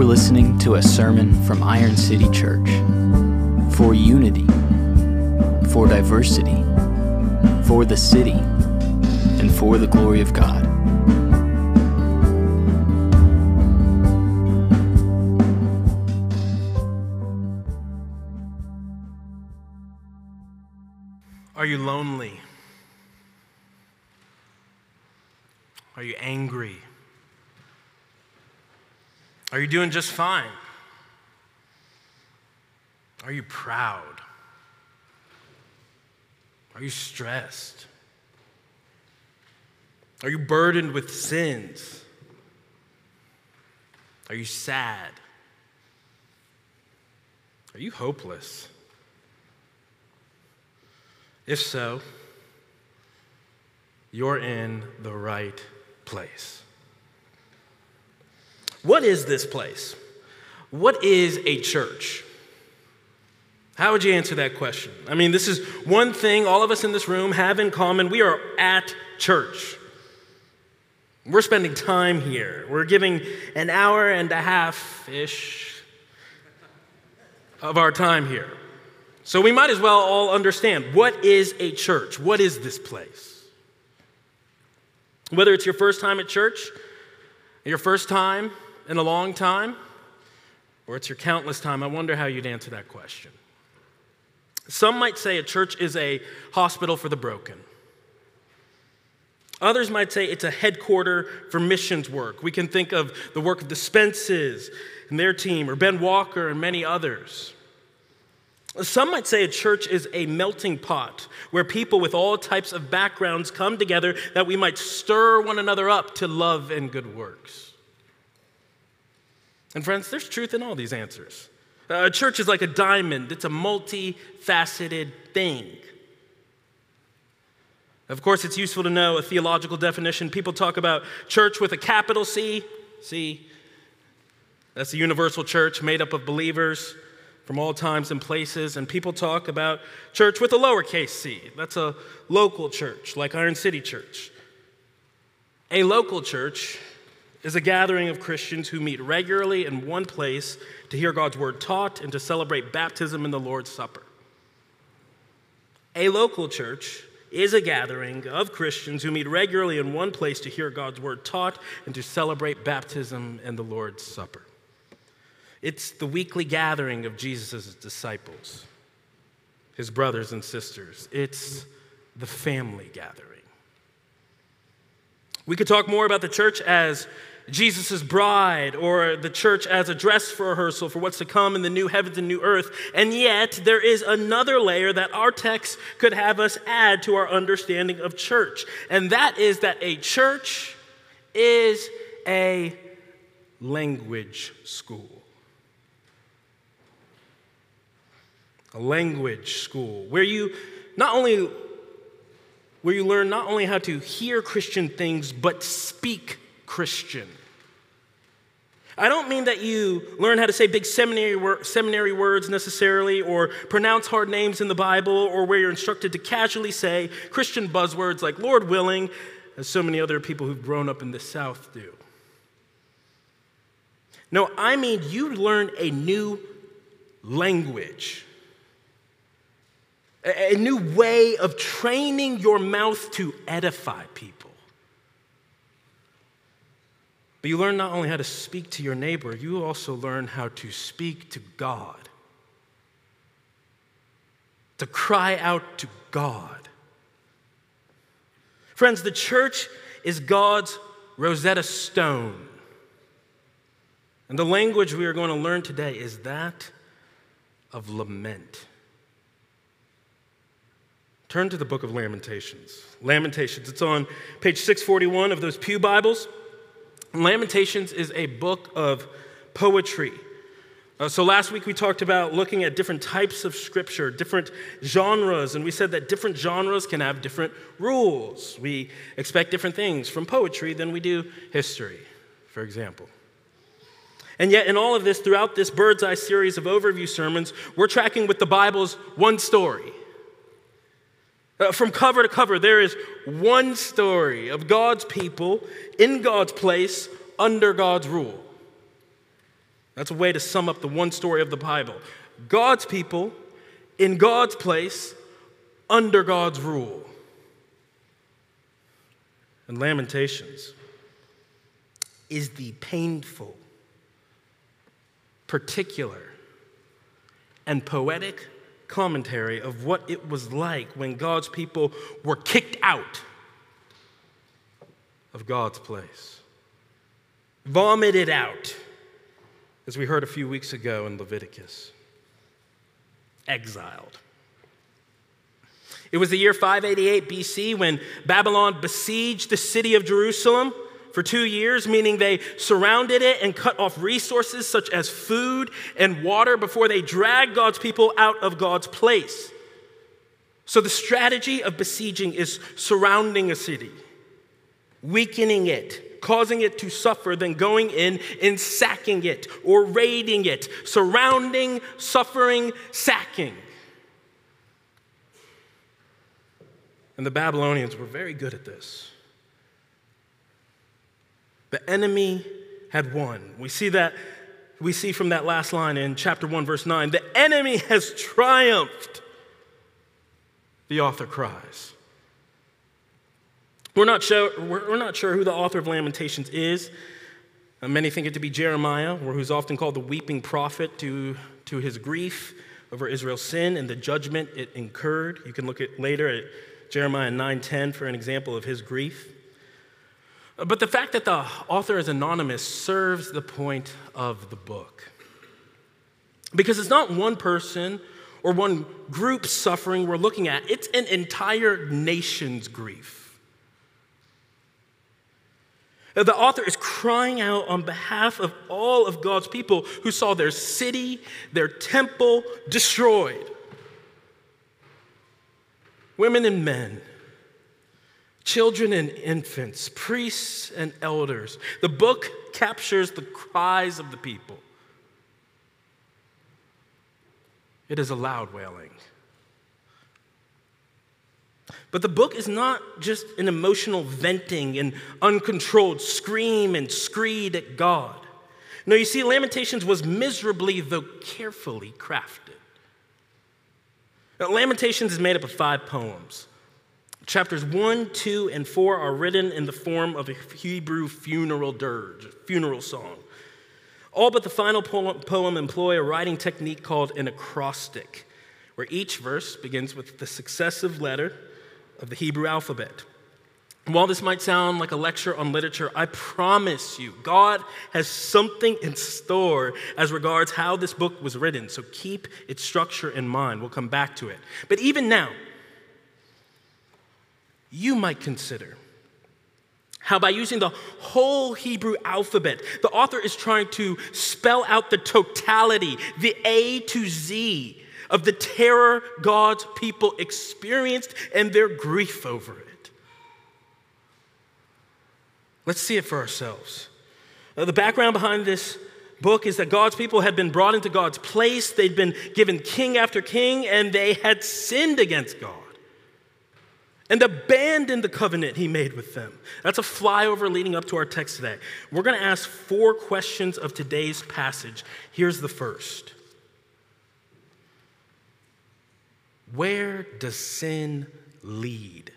You're listening to a sermon from Iron City Church for unity, for diversity, for the city, and for the glory of God. Are you lonely? Are you angry? Are you doing just fine? Are you proud? Are you stressed? Are you burdened with sins? Are you sad? Are you hopeless? If so, you're in the right place. What is this place? What is a church? How would you answer that question? I mean, this is one thing all of us in this room have in common. We are at church. We're spending time here. We're giving an hour and a half ish of our time here. So we might as well all understand what is a church? What is this place? Whether it's your first time at church, your first time in a long time, or it's your countless time, I wonder how you'd answer that question. Some might say a church is a hospital for the broken. Others might say it's a headquarter for missions work. We can think of the work of the Spences and their team, or Ben Walker and many others. Some might say a church is a melting pot where people with all types of backgrounds come together that we might stir one another up to love and good works. And friends, there's truth in all these answers. A church is like a diamond, it's a multifaceted thing. Of course, it's useful to know a theological definition. People talk about church with a capital C. C. That's the universal church made up of believers from all times and places. And people talk about church with a lowercase c. That's a local church, like Iron City Church. A local church is a gathering of Christians who meet regularly in one place to hear God's word taught and to celebrate baptism in the Lord's Supper. A local church is a gathering of Christians who meet regularly in one place to hear God's word taught and to celebrate baptism and the Lord's Supper. It's the weekly gathering of Jesus' disciples, his brothers and sisters. It's the family gathering. We could talk more about the church as Jesus' bride or the church as a dress rehearsal for what's to come in the new heavens and new earth. And yet, there is another layer that our text could have us add to our understanding of church. And that is that a church is a language school. a language school where you not only where you learn not only how to hear Christian things but speak Christian. I don't mean that you learn how to say big seminary, wor- seminary words necessarily or pronounce hard names in the Bible or where you're instructed to casually say Christian buzzwords like Lord willing, as so many other people who've grown up in the South do. No, I mean you learn a new language a new way of training your mouth to edify people. But you learn not only how to speak to your neighbor, you also learn how to speak to God, to cry out to God. Friends, the church is God's Rosetta Stone. And the language we are going to learn today is that of lament. Turn to the book of Lamentations. Lamentations, it's on page 641 of those Pew Bibles. Lamentations is a book of poetry. Uh, so last week we talked about looking at different types of scripture, different genres, and we said that different genres can have different rules. We expect different things from poetry than we do history, for example. And yet, in all of this, throughout this bird's eye series of overview sermons, we're tracking with the Bible's one story uh, from cover to cover, there is one story of God's people in God's place under God's rule. That's a way to sum up the one story of the Bible. God's people in God's place under God's rule. And Lamentations is the painful, particular, and poetic commentary of what it was like when God's people were kicked out of God's place, vomited out, as we heard a few weeks ago in Leviticus, exiled. It was the year 588 BC when Babylon besieged the city of Jerusalem for two years, meaning they surrounded it and cut off resources such as food and water before they dragged God's people out of God's place. So, the strategy of besieging is surrounding a city, weakening it, causing it to suffer, then going in and sacking it or raiding it, surrounding, suffering, sacking. And the Babylonians were very good at this. The enemy had won. We see that we see from that last line in chapter 1 verse 9, the enemy has triumphed. The author cries. We're not sure, we're not sure who the author of Lamentations is. Uh, many think it to be Jeremiah, who's often called the weeping prophet to, to his grief over Israel's sin and the judgment it incurred. You can look at later at Jeremiah 9:10 for an example of his grief. But the fact that the author is anonymous serves the point of the book. Because it's not one person or one group suffering we're looking at, it's an entire nation's grief. The author is crying out on behalf of all of God's people who saw their city, their temple destroyed. Women and men, children and infants, priests and elders. The book captures the cries of the people. It is a loud wailing. But the book is not just an emotional venting and uncontrolled scream and screed at God. No, you see, Lamentations was miserably, though carefully crafted. Lamentations is made up of five poems. Chapters 1, 2, and 4 are written in the form of a Hebrew funeral dirge, funeral song. All but the final poem employ a writing technique called an acrostic, where each verse begins with the successive letter of the Hebrew alphabet. While this might sound like a lecture on literature, I promise you, God has something in store as regards how this book was written. So keep its structure in mind. We'll come back to it. But even now, you might consider how by using the whole Hebrew alphabet, the author is trying to spell out the totality, the A to Z of the terror God's people experienced and their grief over it. Let's see it for ourselves. Now, the background behind this book is that God's people had been brought into God's place, they'd been given king after king, and they had sinned against God and abandoned the covenant he made with them. That's a flyover leading up to our text today. We're going to ask four questions of today's passage. Here's the first Where does sin lead?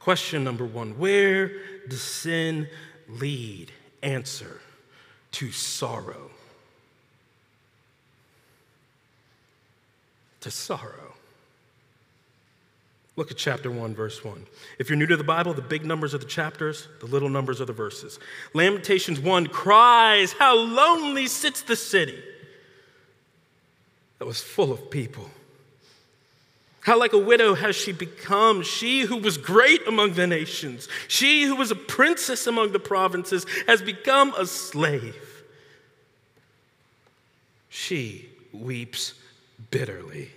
Question number one Where does sin lead? Answer to sorrow. To sorrow. Look at chapter 1, verse 1. If you're new to the Bible, the big numbers are the chapters, the little numbers are the verses. Lamentations 1 cries, How lonely sits the city that was full of people. How like a widow has she become, she who was great among the nations, she who was a princess among the provinces, has become a slave. She weeps bitterly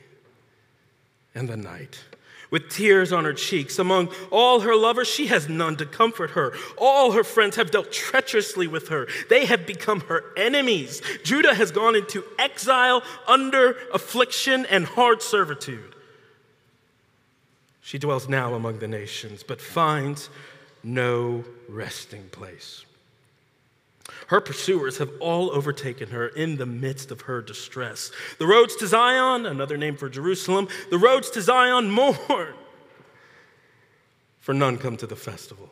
in the night with tears on her cheeks. Among all her lovers, she has none to comfort her. All her friends have dealt treacherously with her. They have become her enemies. Judah has gone into exile under affliction and hard servitude. She dwells now among the nations, but finds no resting place. Her pursuers have all overtaken her in the midst of her distress. The roads to Zion, another name for Jerusalem, the roads to Zion mourn, for none come to the festival.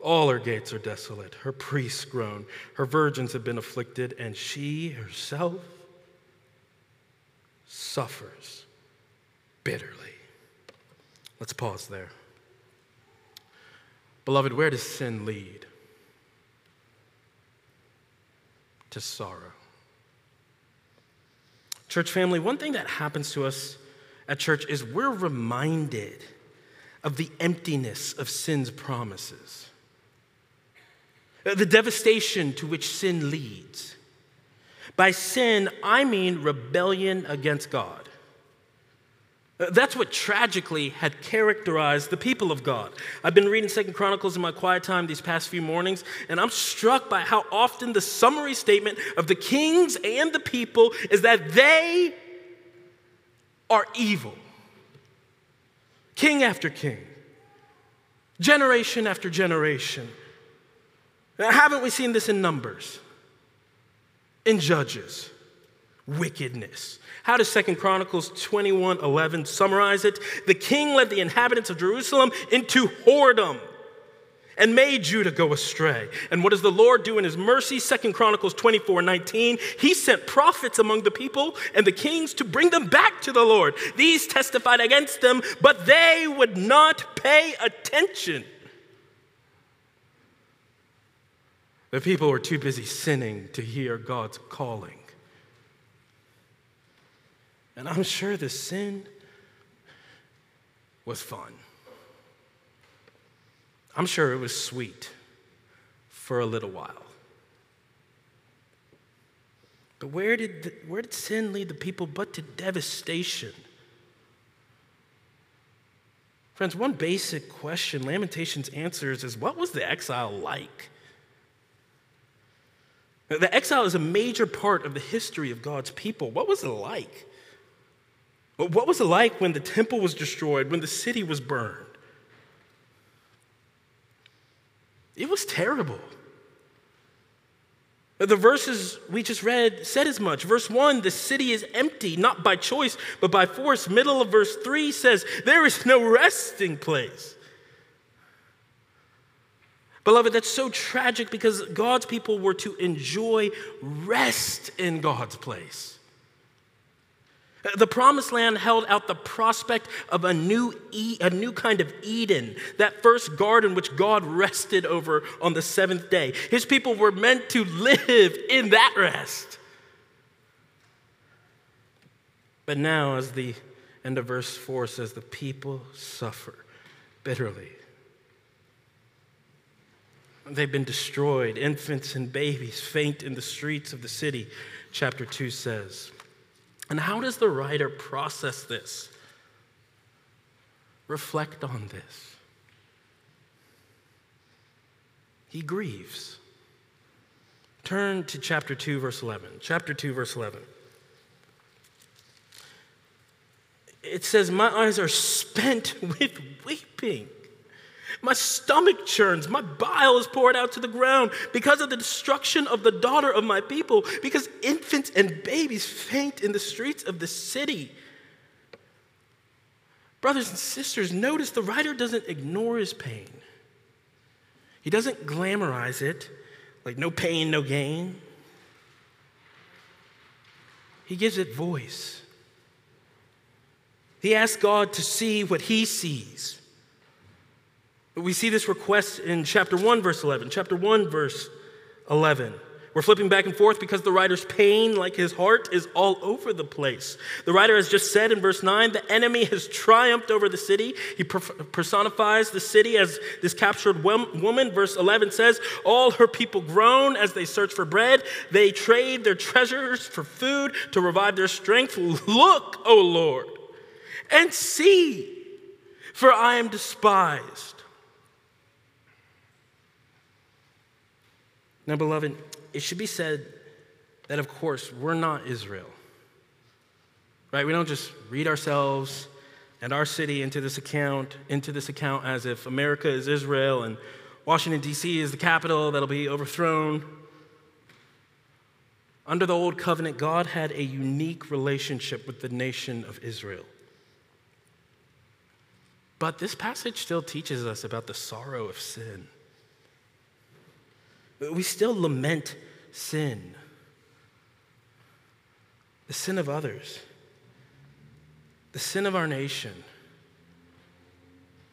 All her gates are desolate, her priests groan, her virgins have been afflicted, and she herself suffers bitterly. Let's pause there. Beloved, where does sin lead? To sorrow. Church family, one thing that happens to us at church is we're reminded of the emptiness of sin's promises, the devastation to which sin leads. By sin, I mean rebellion against God. That's what tragically had characterized the people of God. I've been reading Second Chronicles in my quiet time these past few mornings, and I'm struck by how often the summary statement of the kings and the people is that they are evil. King after king, generation after generation. Now, haven't we seen this in Numbers, in Judges, wickedness? How does Second Chronicles 21 11 summarize it? The king led the inhabitants of Jerusalem into whoredom and made Judah go astray. And what does the Lord do in his mercy? Second Chronicles 24 19. He sent prophets among the people and the kings to bring them back to the Lord. These testified against them, but they would not pay attention. The people were too busy sinning to hear God's calling. And I'm sure the sin was fun. I'm sure it was sweet for a little while. But where did, the, where did sin lead the people but to devastation? Friends, one basic question Lamentations answers is what was the exile like? The exile is a major part of the history of God's people. What was it like? But what was it like when the temple was destroyed, when the city was burned? It was terrible. The verses we just read said as much. Verse 1, the city is empty, not by choice, but by force. Middle of verse 3 says, there is no resting place. Beloved, that's so tragic because God's people were to enjoy rest in God's place. The promised land held out the prospect of a new, e- a new kind of Eden, that first garden which God rested over on the seventh day. His people were meant to live in that rest. But now, as the end of verse 4 says, the people suffer bitterly. They've been destroyed. Infants and babies faint in the streets of the city, chapter 2 says. And how does the writer process this? Reflect on this. He grieves. Turn to chapter 2, verse 11. Chapter 2, verse 11. It says, My eyes are spent with weeping. My stomach churns. My bile is poured out to the ground because of the destruction of the daughter of my people, because infants and babies faint in the streets of the city. Brothers and sisters, notice the writer doesn't ignore his pain. He doesn't glamorize it like no pain, no gain. He gives it voice. He asks God to see what he sees. We see this request in chapter 1, verse 11. Chapter 1, verse 11. We're flipping back and forth because the writer's pain, like his heart, is all over the place. The writer has just said in verse 9, the enemy has triumphed over the city. He personifies the city as this captured woman. Verse 11 says, All her people groan as they search for bread. They trade their treasures for food to revive their strength. Look, O Lord, and see, for I am despised. Now, beloved, it should be said that, of course, we're not Israel. Right? We don't just read ourselves and our city into this account, into this account as if America is Israel and Washington, D.C. is the capital that'll be overthrown. Under the old covenant, God had a unique relationship with the nation of Israel. But this passage still teaches us about the sorrow of sin. We still lament sin, the sin of others, the sin of our nation,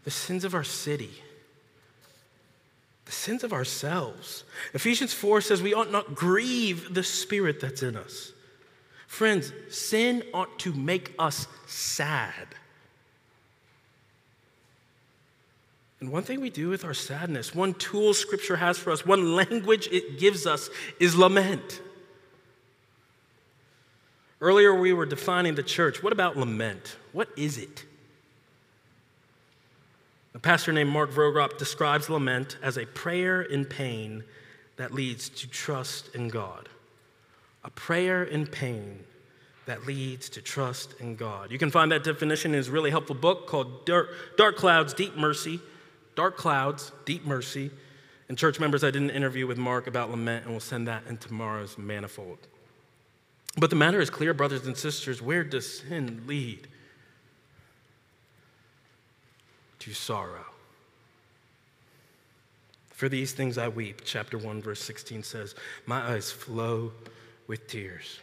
the sins of our city the sins of ourselves. Ephesians 4 says we ought not grieve the spirit that's in us. Friends, sin ought to make us sad. And one thing we do with our sadness, one tool Scripture has for us, one language it gives us is lament. Earlier, we were defining the church. What about lament? What is it? A pastor named Mark Vroegop describes lament as a prayer in pain that leads to trust in God. A prayer in pain that leads to trust in God. You can find that definition in his really helpful book called Dark Clouds, Deep Mercy. Dark Clouds, Deep Mercy. And church members, I did an interview with Mark about lament, and we'll send that in tomorrow's manifold. But the matter is clear, brothers and sisters where does sin lead? to sorrow. For these things I weep, chapter 1, verse 16 says, My eyes flow with tears.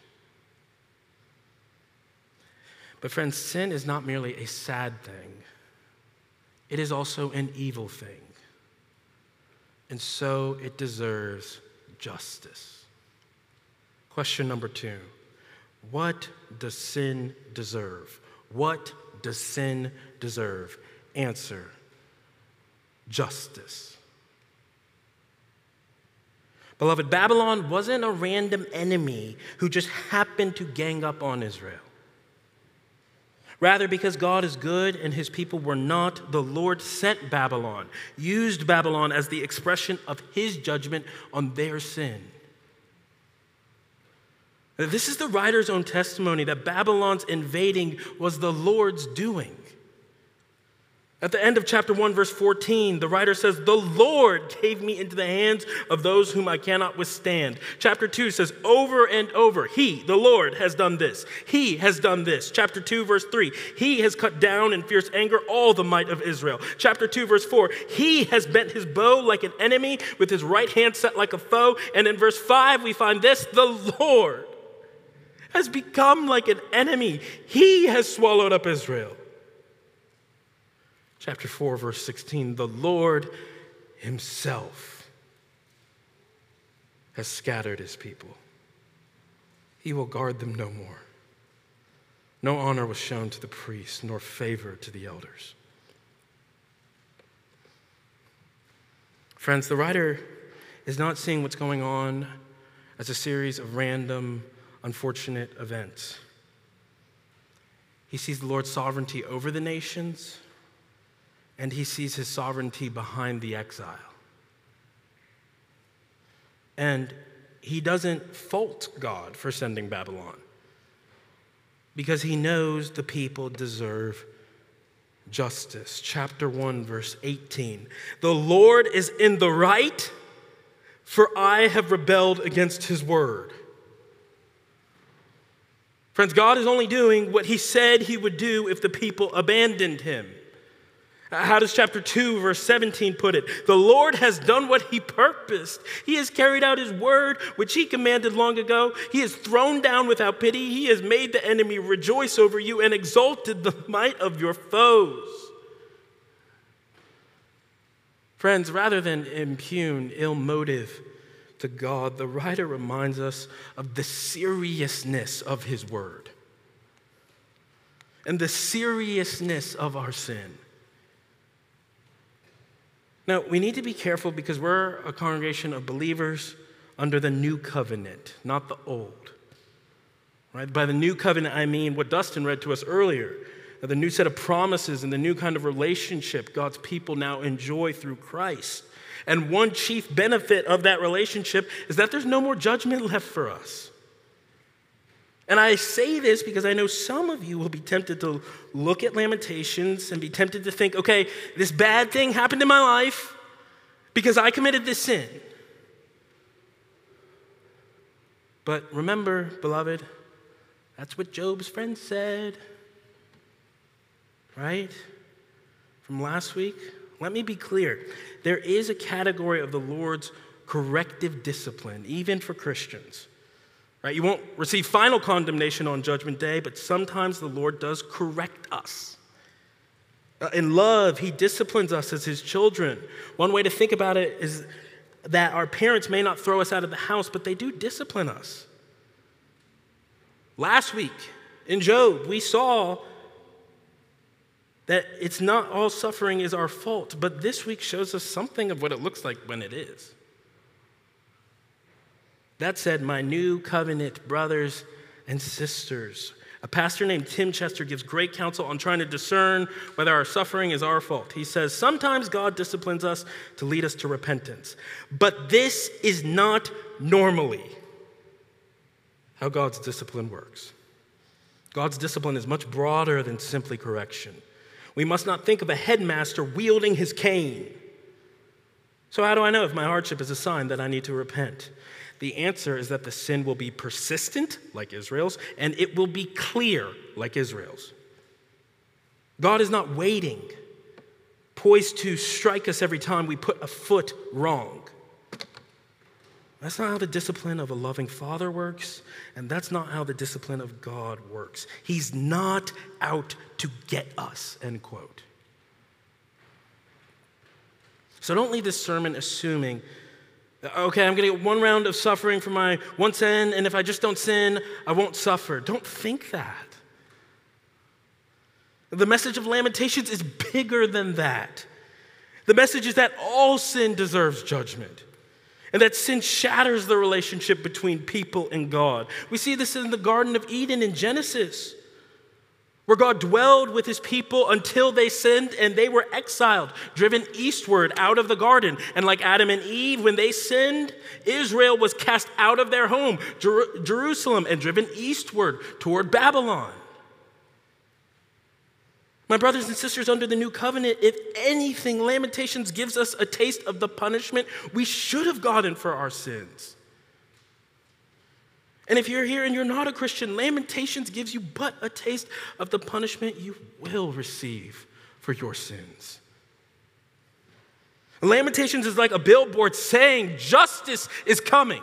But, friends, sin is not merely a sad thing, it is also an evil thing. And so it deserves justice. Question number two What does sin deserve? What does sin deserve? answer justice. Beloved, Babylon wasn't a random enemy who just happened to gang up on Israel. Rather, because God is good and his people were not, the Lord sent Babylon, used Babylon as the expression of his judgment on their sin. This is the writer's own testimony that Babylon's invading was the Lord's doing. At the end of chapter 1, verse 14, the writer says, The Lord gave me into the hands of those whom I cannot withstand. Chapter 2 says, Over and over, He, the Lord, has done this. He has done this. Chapter 2, verse 3, He has cut down in fierce anger all the might of Israel. Chapter 2, verse 4, He has bent his bow like an enemy, with his right hand set like a foe. And in verse 5, we find this the Lord has become like an enemy, He has swallowed up Israel chapter 4, verse 16 the Lord Himself has scattered His people. He will guard them no more. No honor was shown to the priests, nor favor to the elders. Friends, the writer is not seeing what's going on as a series of random, unfortunate events. He sees the Lord's sovereignty over the nations and he sees his sovereignty behind the exile. And he doesn't fault God for sending Babylon because he knows the people deserve justice. Chapter 1, verse 18. The Lord is in the right, for I have rebelled against his word. Friends, God is only doing what he said he would do if the people abandoned him. How does chapter 2, verse 17 put it? The Lord has done what he purposed. He has carried out his word, which he commanded long ago. He has thrown down without pity. He has made the enemy rejoice over you and exalted the might of your foes. Friends, rather than impugn ill motive to God, the writer reminds us of the seriousness of his word and the seriousness of our sin. Now, we need to be careful because we're a congregation of believers under the new covenant, not the old. Right? By the new covenant, I mean what Dustin read to us earlier the new set of promises and the new kind of relationship God's people now enjoy through Christ. And one chief benefit of that relationship is that there's no more judgment left for us. And I say this because I know some of you will be tempted to look at Lamentations and be tempted to think, okay, this bad thing happened in my life. because I committed this sin. But remember, beloved, that's what Job's friend said. Right? From last week. Let me be clear. There is a category of the Lord's corrective discipline, even for Christians. Right? You won't receive final condemnation on Judgment Day, but sometimes the Lord does correct us. Uh, in love, He disciplines us as His children. One way to think about it is that our parents may not throw us out of the house, but they do discipline us. Last week in Job, we saw that it's not all suffering is our fault, but this week shows us something of what it looks like when it is. That said, my new covenant brothers and sisters, a pastor named Tim Chester gives great counsel on trying to discern whether our suffering is our fault. He says, Sometimes God disciplines us to lead us to repentance, but this is not normally how God's discipline works. God's discipline is much broader than simply correction. We must not think of a headmaster wielding his cane. So, how do I know if my hardship is a sign that I need to repent? The answer is that the sin will be persistent, like Israel's, and it will be clear, like Israel's. God is not waiting, poised to strike us every time we put a foot wrong. That's not how the discipline of a loving father works, and that's not how the discipline of God works. He's not out to get us, end quote. So don't leave this sermon assuming Okay, I'm going to get one round of suffering for my one sin, and if I just don't sin, I won't suffer. Don't think that. The message of Lamentations is bigger than that. The message is that all sin deserves judgment, and that sin shatters the relationship between people and God. We see this in the Garden of Eden in Genesis where God dwelled with his people until they sinned and they were exiled, driven eastward out of the garden. And like Adam and Eve, when they sinned, Israel was cast out of their home, Jer- Jerusalem, and driven eastward toward Babylon. My brothers and sisters, under the new covenant, if anything, Lamentations gives us a taste of the punishment we should have gotten for our sins. And if you're here and you're not a Christian, Lamentations gives you but a taste of the punishment you will receive for your sins. Lamentations is like a billboard saying justice is coming.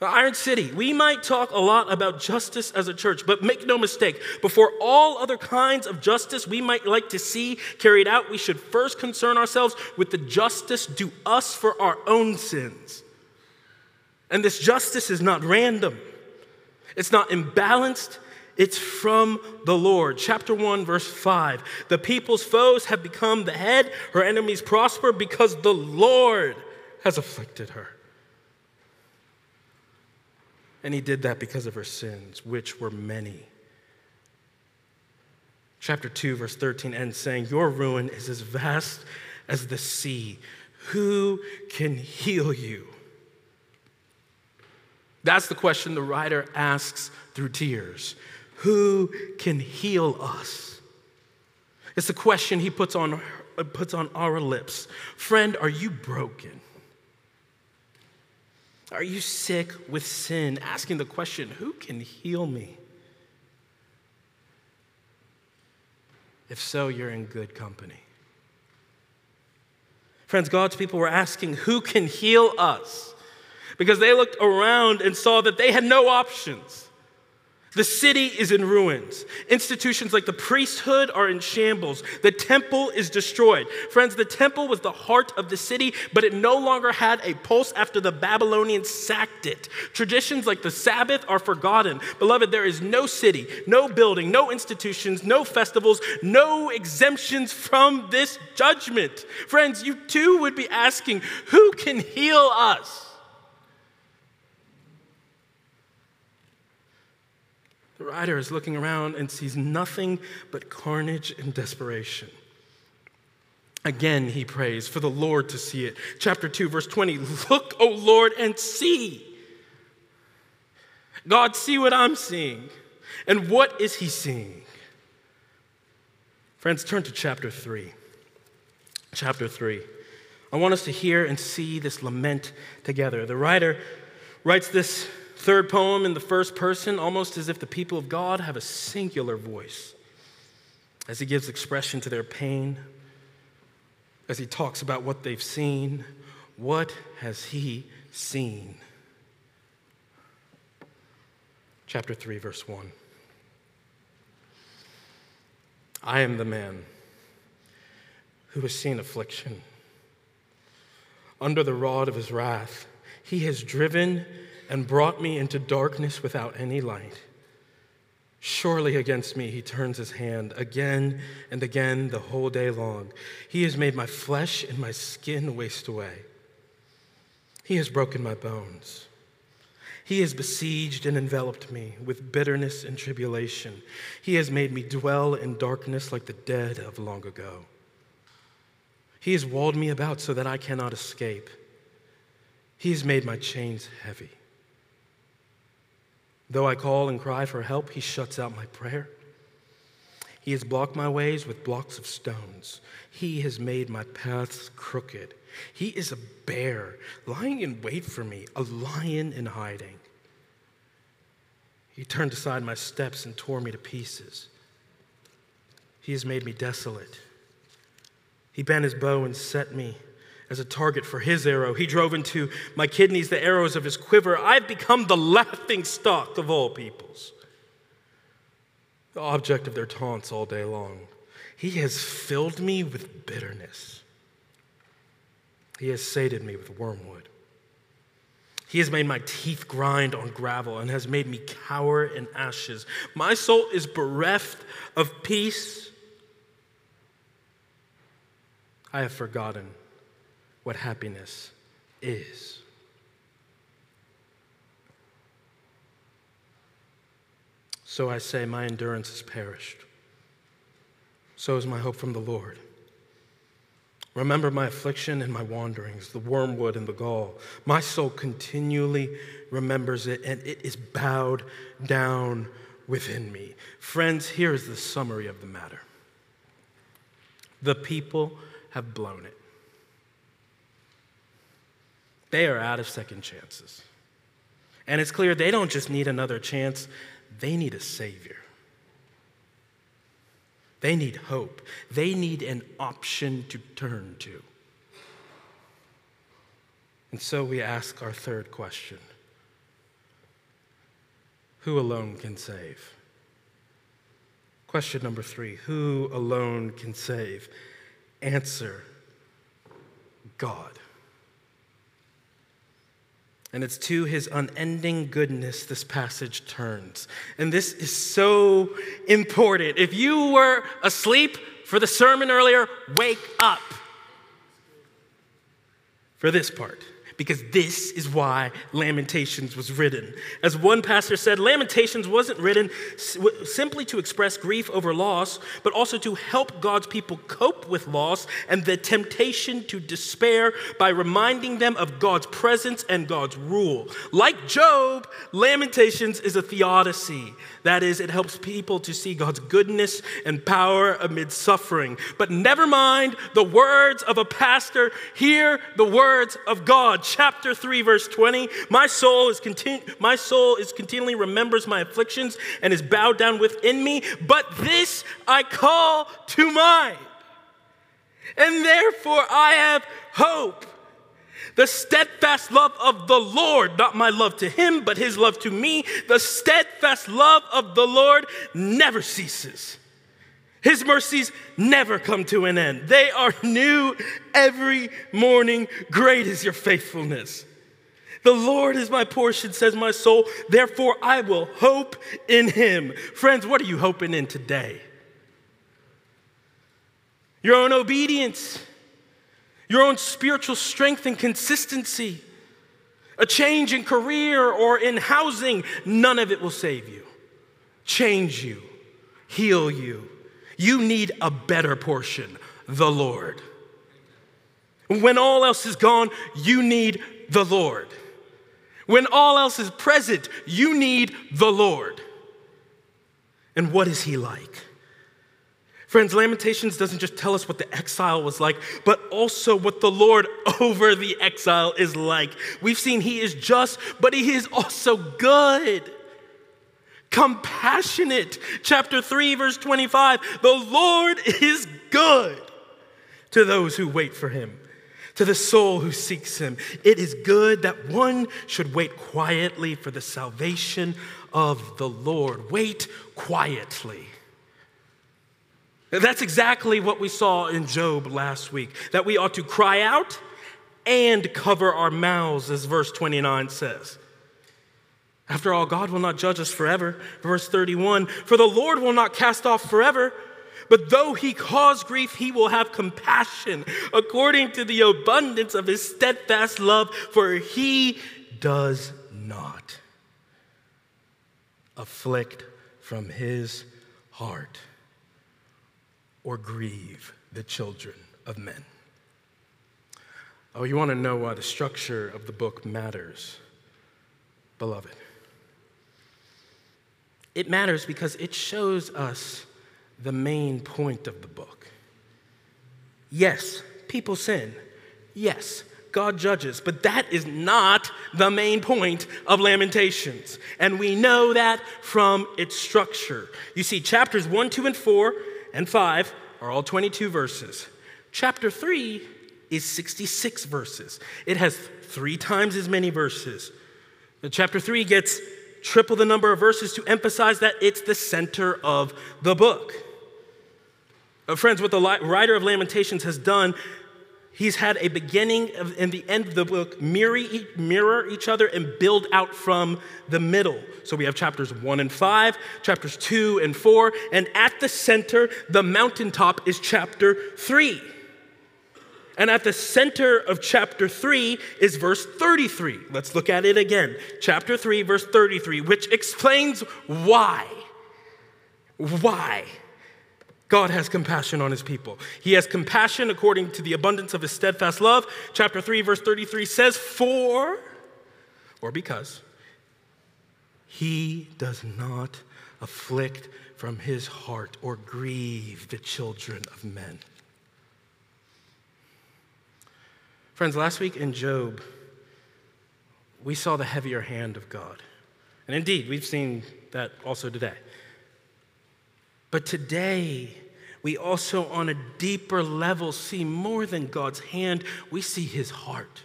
Iron City, we might talk a lot about justice as a church, but make no mistake, before all other kinds of justice we might like to see carried out, we should first concern ourselves with the justice due us for our own sins. And this justice is not random, it's not imbalanced. It's from the Lord. Chapter 1, verse 5. The people's foes have become the head, her enemies prosper because the Lord has afflicted her. And he did that because of her sins, which were many. Chapter 2, verse 13 ends saying, Your ruin is as vast as the sea. Who can heal you? That's the question the writer asks through tears Who can heal us? It's the question he puts on, puts on our lips. Friend, are you broken? Are you sick with sin? Asking the question, Who can heal me? If so, you're in good company. Friends, God's people were asking, Who can heal us? Because they looked around and saw that they had no options. The city is in ruins. Institutions like the priesthood are in shambles. The temple is destroyed. Friends, the temple was the heart of the city, but it no longer had a pulse after the Babylonians sacked it. Traditions like the Sabbath are forgotten. Beloved, there is no city, no building, no institutions, no festivals, no exemptions from this judgment. Friends, you too would be asking, who can heal us? The writer is looking around and sees nothing but carnage and desperation. Again, he prays for the Lord to see it. Chapter 2, verse 20 Look, O Lord, and see. God, see what I'm seeing. And what is he seeing? Friends, turn to chapter 3. chapter 3. I want us to hear and see this lament together. The writer writes this third poem in the first person, almost as if the people of God have a singular voice, as he gives expression to their pain, as he talks about what they've seen. What has he seen? Chapter 3, verse 1. I am the man who has seen affliction. Under the rod of his wrath, he has driven and brought me into darkness without any light. Surely against me he turns his hand again and again the whole day long. He has made my flesh and my skin waste away. He has broken my bones. He has besieged and enveloped me with bitterness and tribulation. He has made me dwell in darkness like the dead of long ago. He has walled me about so that I cannot escape. He has made my chains heavy. Though I call and cry for help, he shuts out my prayer. He has blocked my ways with blocks of stones. He has made my paths crooked. He is a bear lying in wait for me, a lion in hiding. He turned aside my steps and tore me to pieces. He has made me desolate. He bent his bow and set me as a target for his arrow. He drove into my kidneys the arrows of his quiver. I've become the laughing stock of all peoples, the object of their taunts all day long. He has filled me with bitterness. He has sated me with wormwood. He has made my teeth grind on gravel and has made me cower in ashes. My soul is bereft of peace I have forgotten what happiness is. So I say, My endurance has perished. So is my hope from the Lord. Remember my affliction and my wanderings, the wormwood and the gall. My soul continually remembers it, and it is bowed down within me. Friends, here is the summary of the matter. The people have blown it. They are out of second chances. And it's clear they don't just need another chance, they need a Savior. They need hope. They need an option to turn to. And so we ask our third question Who alone can save? Question number three Who alone can save? answer God. And it's to his unending goodness this passage turns. And this is so important. If you were asleep for the sermon earlier, wake up for this part because this is why Lamentations was written. As one pastor said, Lamentations wasn't written simply to express grief over loss, but also to help God's people cope with loss and the temptation to despair by reminding them of God's presence and God's rule. Like Job, Lamentations is a theodicy. That is, it helps people to see God's goodness and power amid suffering. But never mind the words of a pastor, hear the words of God chapter 3, verse 20. My soul is continu- my soul is continually remembers my afflictions and is bowed down within me, but this I call to mind. And therefore I have hope. The steadfast love of the Lord, not my love to him, but his love to me, the steadfast love of the Lord never ceases. His mercies never come to an end. They are new every morning. Great is your faithfulness. The Lord is my portion, says my soul. Therefore, I will hope in him. Friends, what are you hoping in today? Your own obedience, your own spiritual strength and consistency, a change in career or in housing, none of it will save you, change you, heal you you need a better portion, the Lord. When all else is gone, you need the Lord. When all else is present, you need the Lord. And what is He like? Friends, Lamentations doesn't just tell us what the exile was like, but also what the Lord over the exile is like. We've seen He is just, but He is also good. Compassionate. Chapter 3, verse 25 The Lord is good to those who wait for Him, to the soul who seeks Him. It is good that one should wait quietly for the salvation of the Lord. Wait quietly. That's exactly what we saw in Job last week that we ought to cry out and cover our mouths, as verse 29 says. After all, God will not judge us forever. Verse 31 For the Lord will not cast off forever, but though he cause grief, he will have compassion according to the abundance of his steadfast love, for he does not afflict from his heart or grieve the children of men. Oh, you want to know why the structure of the book matters, beloved? It matters because it shows us the main point of the book. Yes, people sin. Yes, God judges, but that is not the main point of Lamentations. And we know that from its structure. You see, chapters 1, 2, and 4 and 5 are all 22 verses. Chapter 3 is 66 verses. It has three times as many verses. Chapter 3 gets triple the number of verses to emphasize that it's the center of the book. Uh, friends, what the writer of Lamentations has done He's had a beginning and the end of the book mirror, mirror each other and build out from the middle. So we have chapters one and five, chapters two and four, and at the center, the mountaintop is chapter three. And at the center of chapter 3 is verse 33. Let's look at it again. Chapter 3, verse 33, which explains why. Why? God has compassion on his people. He has compassion according to the abundance of his steadfast love. Chapter 3, verse 33 says, For, or because, he does not afflict from his heart or grieve the children of men. Friends, last week in Job, we saw the heavier hand of God. And indeed, we've seen that also today. But today, we also, on a deeper level, see more than God's hand, we see his heart.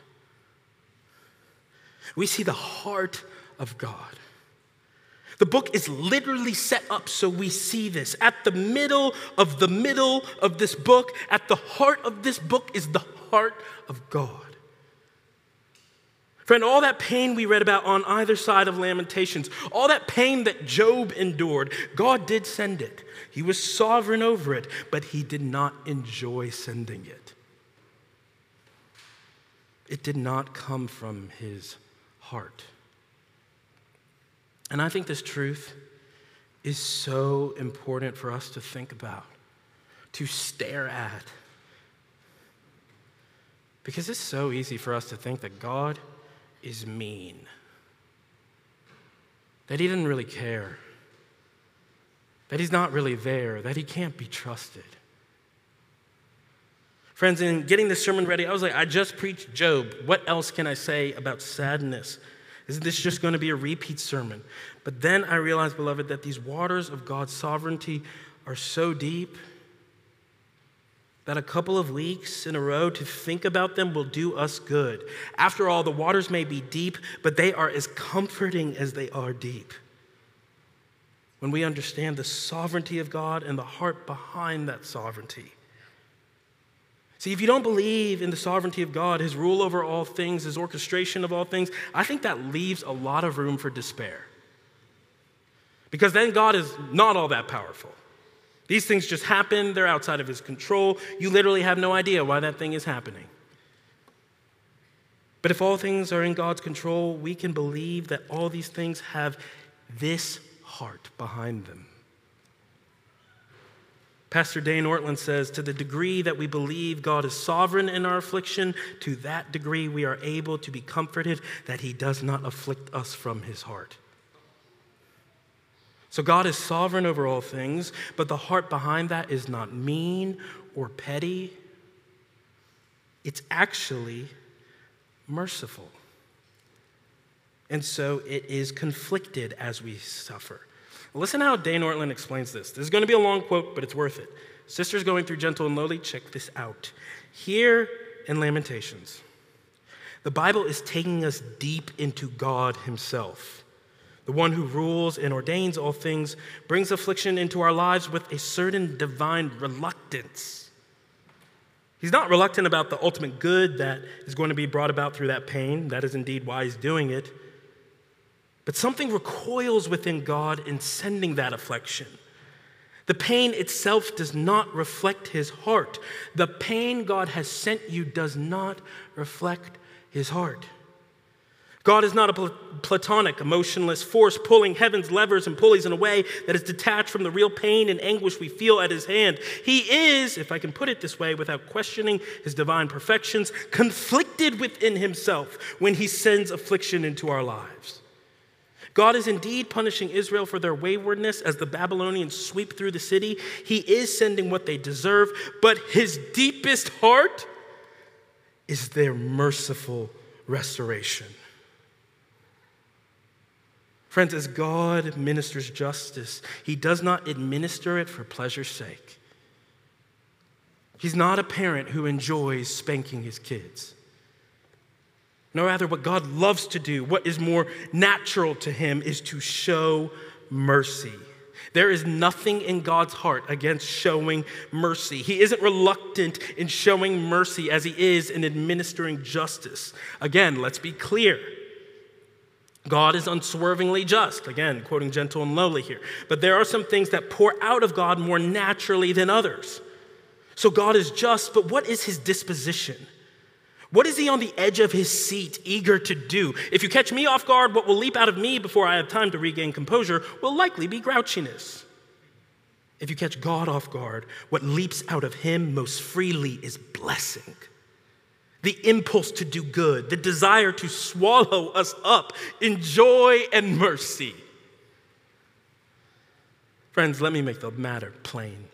We see the heart of God. The book is literally set up so we see this. At the middle of the middle of this book, at the heart of this book, is the heart of God. Friend, all that pain we read about on either side of Lamentations, all that pain that Job endured, God did send it. He was sovereign over it, but he did not enjoy sending it. It did not come from his heart. And I think this truth is so important for us to think about, to stare at. Because it's so easy for us to think that God is mean, that he didn't really care, that he's not really there, that he can't be trusted. Friends, in getting this sermon ready, I was like, I just preached Job. What else can I say about sadness? Isn't this just going to be a repeat sermon? But then I realized, beloved, that these waters of God's sovereignty are so deep that a couple of weeks in a row to think about them will do us good. After all, the waters may be deep, but they are as comforting as they are deep. When we understand the sovereignty of God and the heart behind that sovereignty. See, if you don't believe in the sovereignty of God, his rule over all things, his orchestration of all things, I think that leaves a lot of room for despair. Because then God is not all that powerful. These things just happen, they're outside of his control. You literally have no idea why that thing is happening. But if all things are in God's control, we can believe that all these things have this heart behind them. Pastor Dane Ortlund says, To the degree that we believe God is sovereign in our affliction, to that degree we are able to be comforted that he does not afflict us from his heart. So God is sovereign over all things, but the heart behind that is not mean or petty. It's actually merciful. And so it is conflicted as we suffer. Listen how Dane Ortlund explains this. This is going to be a long quote, but it's worth it. Sisters going through gentle and lowly, check this out. Here in Lamentations, the Bible is taking us deep into God Himself. The one who rules and ordains all things brings affliction into our lives with a certain divine reluctance. He's not reluctant about the ultimate good that is going to be brought about through that pain. That is indeed why he's doing it. But something recoils within God in sending that affliction. The pain itself does not reflect his heart. The pain God has sent you does not reflect his heart. God is not a platonic, emotionless force pulling heaven's levers and pulleys in a way that is detached from the real pain and anguish we feel at his hand. He is, if I can put it this way without questioning his divine perfections, conflicted within himself when he sends affliction into our lives. God is indeed punishing Israel for their waywardness as the Babylonians sweep through the city. He is sending what they deserve, but his deepest heart is their merciful restoration. Friends, as God ministers justice, he does not administer it for pleasure's sake. He's not a parent who enjoys spanking his kids. No, rather, what God loves to do, what is more natural to him, is to show mercy. There is nothing in God's heart against showing mercy. He isn't reluctant in showing mercy as he is in administering justice. Again, let's be clear. God is unswervingly just. Again, quoting gentle and lowly here. But there are some things that pour out of God more naturally than others. So God is just, but what is his disposition? What is he on the edge of his seat, eager to do? If you catch me off guard, what will leap out of me before I have time to regain composure will likely be grouchiness. If you catch God off guard, what leaps out of him most freely is blessing. The impulse to do good, the desire to swallow us up in joy and mercy. Friends, let me make the matter plain.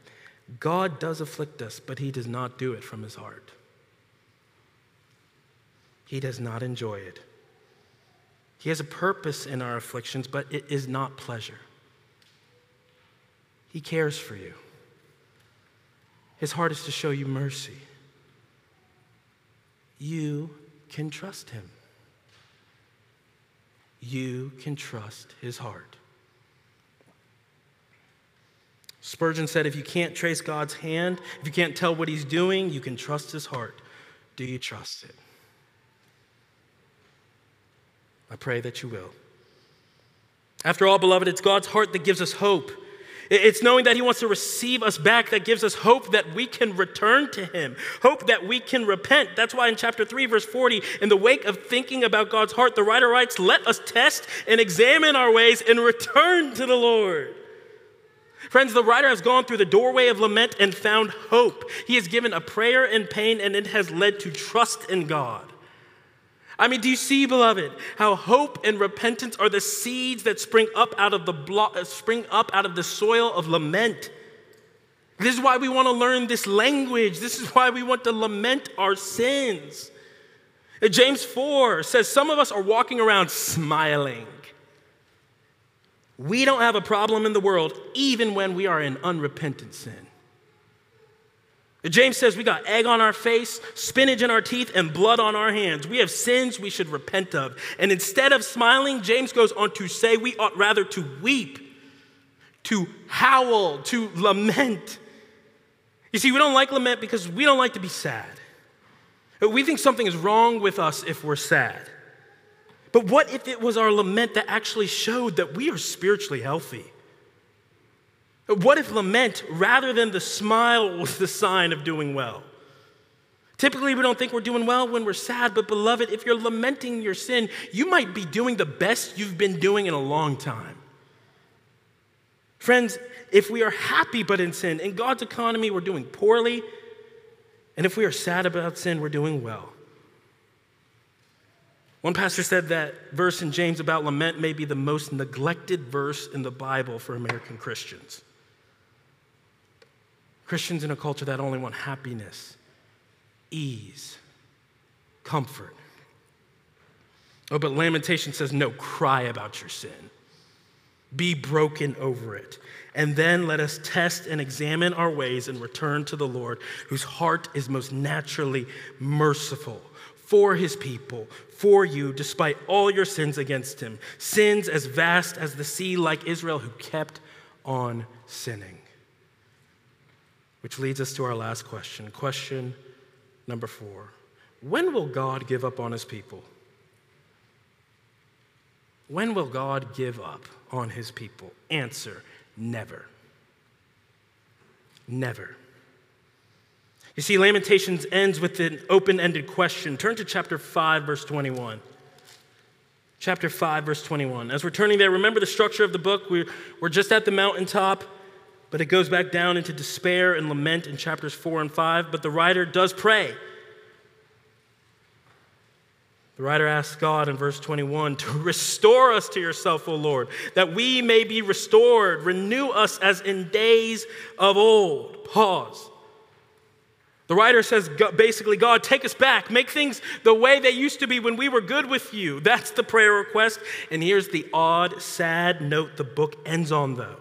God does afflict us, but he does not do it from his heart. He does not enjoy it. He has a purpose in our afflictions, but it is not pleasure. He cares for you. His heart is to show you mercy. You can trust him. You can trust his heart. Spurgeon said, if you can't trace God's hand, if you can't tell what he's doing, you can trust his heart. Do you trust it? I pray that you will. After all, beloved, it's God's heart that gives us hope. It's knowing that He wants to receive us back that gives us hope that we can return to Him, hope that we can repent. That's why in chapter 3, verse 40, in the wake of thinking about God's heart, the writer writes, Let us test and examine our ways and return to the Lord. Friends, the writer has gone through the doorway of lament and found hope. He has given a prayer in pain, and it has led to trust in God. I mean, do you see, beloved, how hope and repentance are the seeds that spring up out of the blo- uh, spring up out of the soil of lament? This is why we want to learn this language. This is why we want to lament our sins. Uh, James 4 says some of us are walking around smiling. We don't have a problem in the world even when we are in unrepentant sin. James says we got egg on our face, spinach in our teeth, and blood on our hands. We have sins we should repent of. And instead of smiling, James goes on to say we ought rather to weep, to howl, to lament. You see, we don't like lament because we don't like to be sad. We think something is wrong with us if we're sad. But what if it was our lament that actually showed that we are spiritually healthy? What if lament, rather than the smile, was the sign of doing well? Typically, we don't think we're doing well when we're sad, but beloved, if you're lamenting your sin, you might be doing the best you've been doing in a long time. Friends, if we are happy but in sin, in God's economy, we're doing poorly. And if we are sad about sin, we're doing well. One pastor said that verse in James about lament may be the most neglected verse in the Bible for American Christians. Christians in a culture that only want happiness, ease, comfort. Oh, but Lamentation says, no, cry about your sin. Be broken over it. And then let us test and examine our ways and return to the Lord, whose heart is most naturally merciful for his people, for you, despite all your sins against him, sins as vast as the sea, like Israel, who kept on sinning. Which leads us to our last question. Question number four When will God give up on his people? When will God give up on his people? Answer never. Never. You see, Lamentations ends with an open ended question. Turn to chapter 5, verse 21. Chapter 5, verse 21. As we're turning there, remember the structure of the book. We're, we're just at the mountaintop, but it goes back down into despair and lament in chapters 4 and 5. But the writer does pray. The writer asks God in verse 21 to restore us to yourself, O Lord, that we may be restored. Renew us as in days of old. Pause. The writer says basically, God, take us back. Make things the way they used to be when we were good with you. That's the prayer request. And here's the odd, sad note the book ends on, though.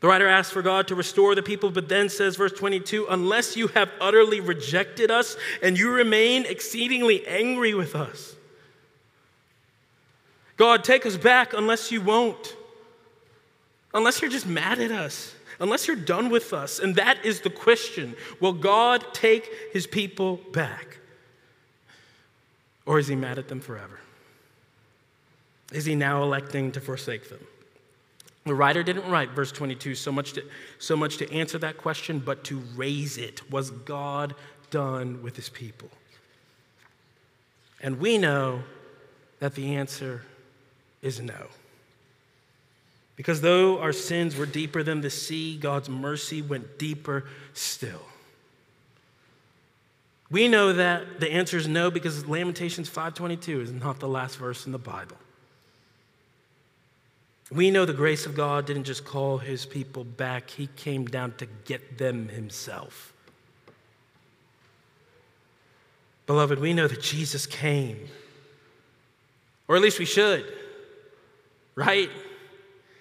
The writer asks for God to restore the people, but then says, verse 22, unless you have utterly rejected us and you remain exceedingly angry with us. God, take us back unless you won't. Unless you're just mad at us unless you're done with us. And that is the question Will God take his people back? Or is he mad at them forever? Is he now electing to forsake them? The writer didn't write verse 22 so much, to, so much to answer that question, but to raise it. Was God done with his people? And we know that the answer is no. Because though our sins were deeper than the sea, God's mercy went deeper still. We know that the answer is no because Lamentations 5:22 is not the last verse in the Bible. We know the grace of God didn't just call his people back, he came down to get them himself. Beloved, we know that Jesus came. Or at least we should. Right?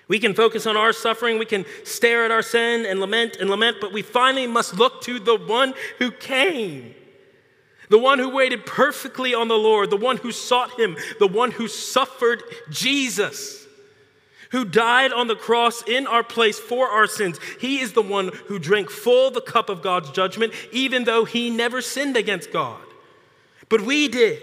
We can focus on our suffering, we can stare at our sin and lament and lament, but we finally must look to the one who came. The one who waited perfectly on the Lord, the one who sought him, the one who suffered Jesus, who died on the cross in our place for our sins. He is the one who drank full the cup of God's judgment, even though he never sinned against God. But we did.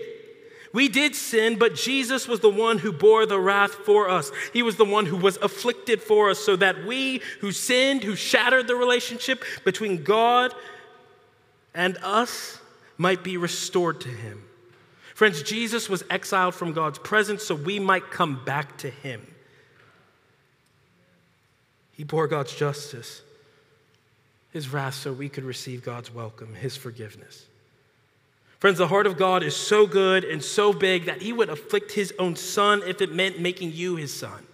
We did sin, but Jesus was the one who bore the wrath for us. He was the one who was afflicted for us so that we who sinned, who shattered the relationship between God and us, might be restored to him. Friends, Jesus was exiled from God's presence so we might come back to him. He bore God's justice, his wrath, so we could receive God's welcome, his forgiveness. Friends, the heart of God is so good and so big that he would afflict his own son if it meant making you his son,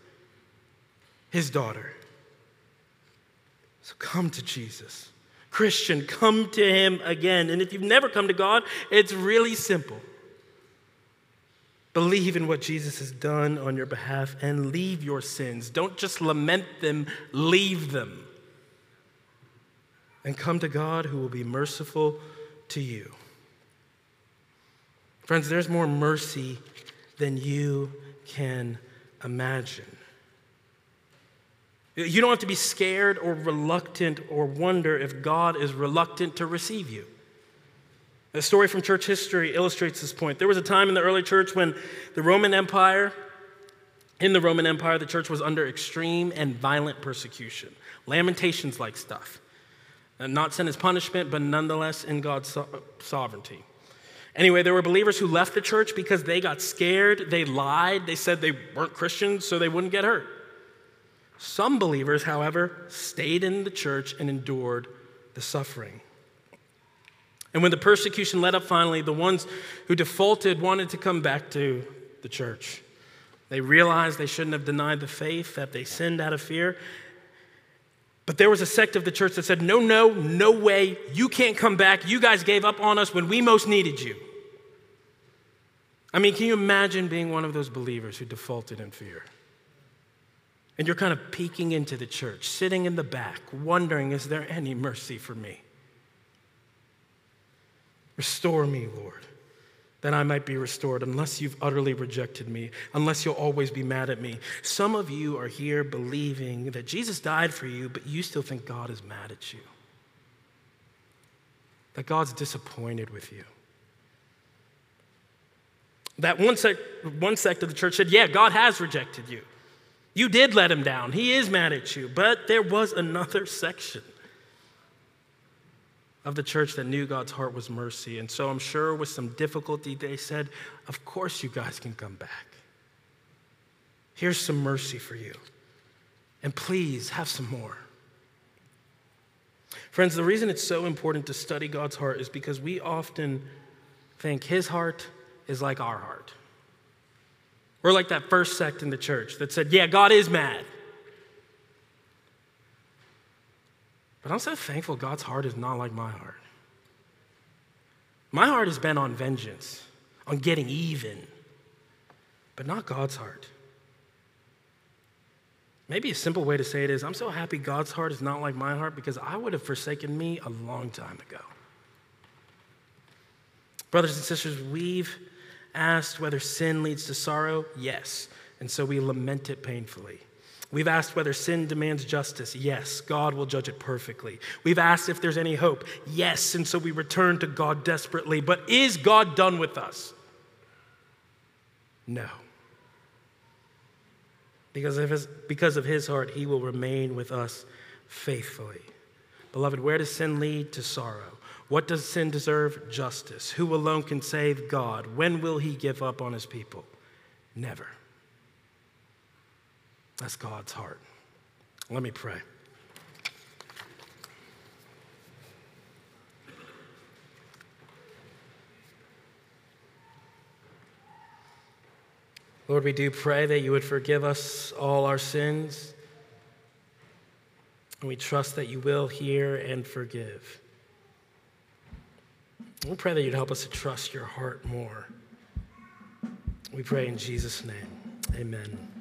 his daughter. So come to Jesus. Christian, come to him again. And if you've never come to God, it's really simple. Believe in what Jesus has done on your behalf and leave your sins. Don't just lament them, leave them. And come to God who will be merciful to you. Friends, there's more mercy than you can imagine. You don't have to be scared or reluctant or wonder if God is reluctant to receive you. A story from church history illustrates this point. There was a time in the early church when the Roman Empire, in the Roman Empire, the church was under extreme and violent persecution, lamentations like stuff. Not sent as punishment, but nonetheless in God's so- sovereignty. Anyway, there were believers who left the church because they got scared, they lied, they said they weren't Christians so they wouldn't get hurt. Some believers, however, stayed in the church and endured the suffering. And when the persecution let up finally, the ones who defaulted wanted to come back to the church. They realized they shouldn't have denied the faith, that they sinned out of fear. But there was a sect of the church that said, No, no, no way. You can't come back. You guys gave up on us when we most needed you. I mean, can you imagine being one of those believers who defaulted in fear? And you're kind of peeking into the church, sitting in the back, wondering, Is there any mercy for me? Restore me, Lord that I might be restored, unless you've utterly rejected me, unless you'll always be mad at me. Some of you are here believing that Jesus died for you, but you still think God is mad at you, that God's disappointed with you. That one sect, one sect of the church said, Yeah, God has rejected you. You did let him down. He is mad at you. But there was another section of the church that knew God's heart was mercy. And so I'm sure with some difficulty, they said, Of course, you guys can come back. Here's some mercy for you. And please have some more. Friends, the reason it's so important to study God's heart is because we often think his heart is like our heart. We're like that first sect in the church that said, Yeah, God is mad. But I'm so thankful God's heart is not like my heart. My heart is bent on vengeance, on getting even, but not God's heart. Maybe a simple way to say it is I'm so happy God's heart is not like my heart because I would have forsaken me a long time ago. Brothers and sisters, we've asked whether sin leads to sorrow. Yes. And so we lament it painfully. We've asked whether sin demands justice. Yes, God will judge it perfectly. We've asked if there's any hope. Yes, and so we return to God desperately. But is God done with us? No. Because of his, because of his heart, he will remain with us faithfully. Beloved, where does sin lead? To sorrow. What does sin deserve? Justice. Who alone can save God? When will he give up on his people? Never. That's God's heart. Let me pray. Lord, we do pray that you would forgive us all our sins. And we trust that you will hear and forgive. We pray that you'd help us to trust your heart more. We pray in Jesus' name. Amen.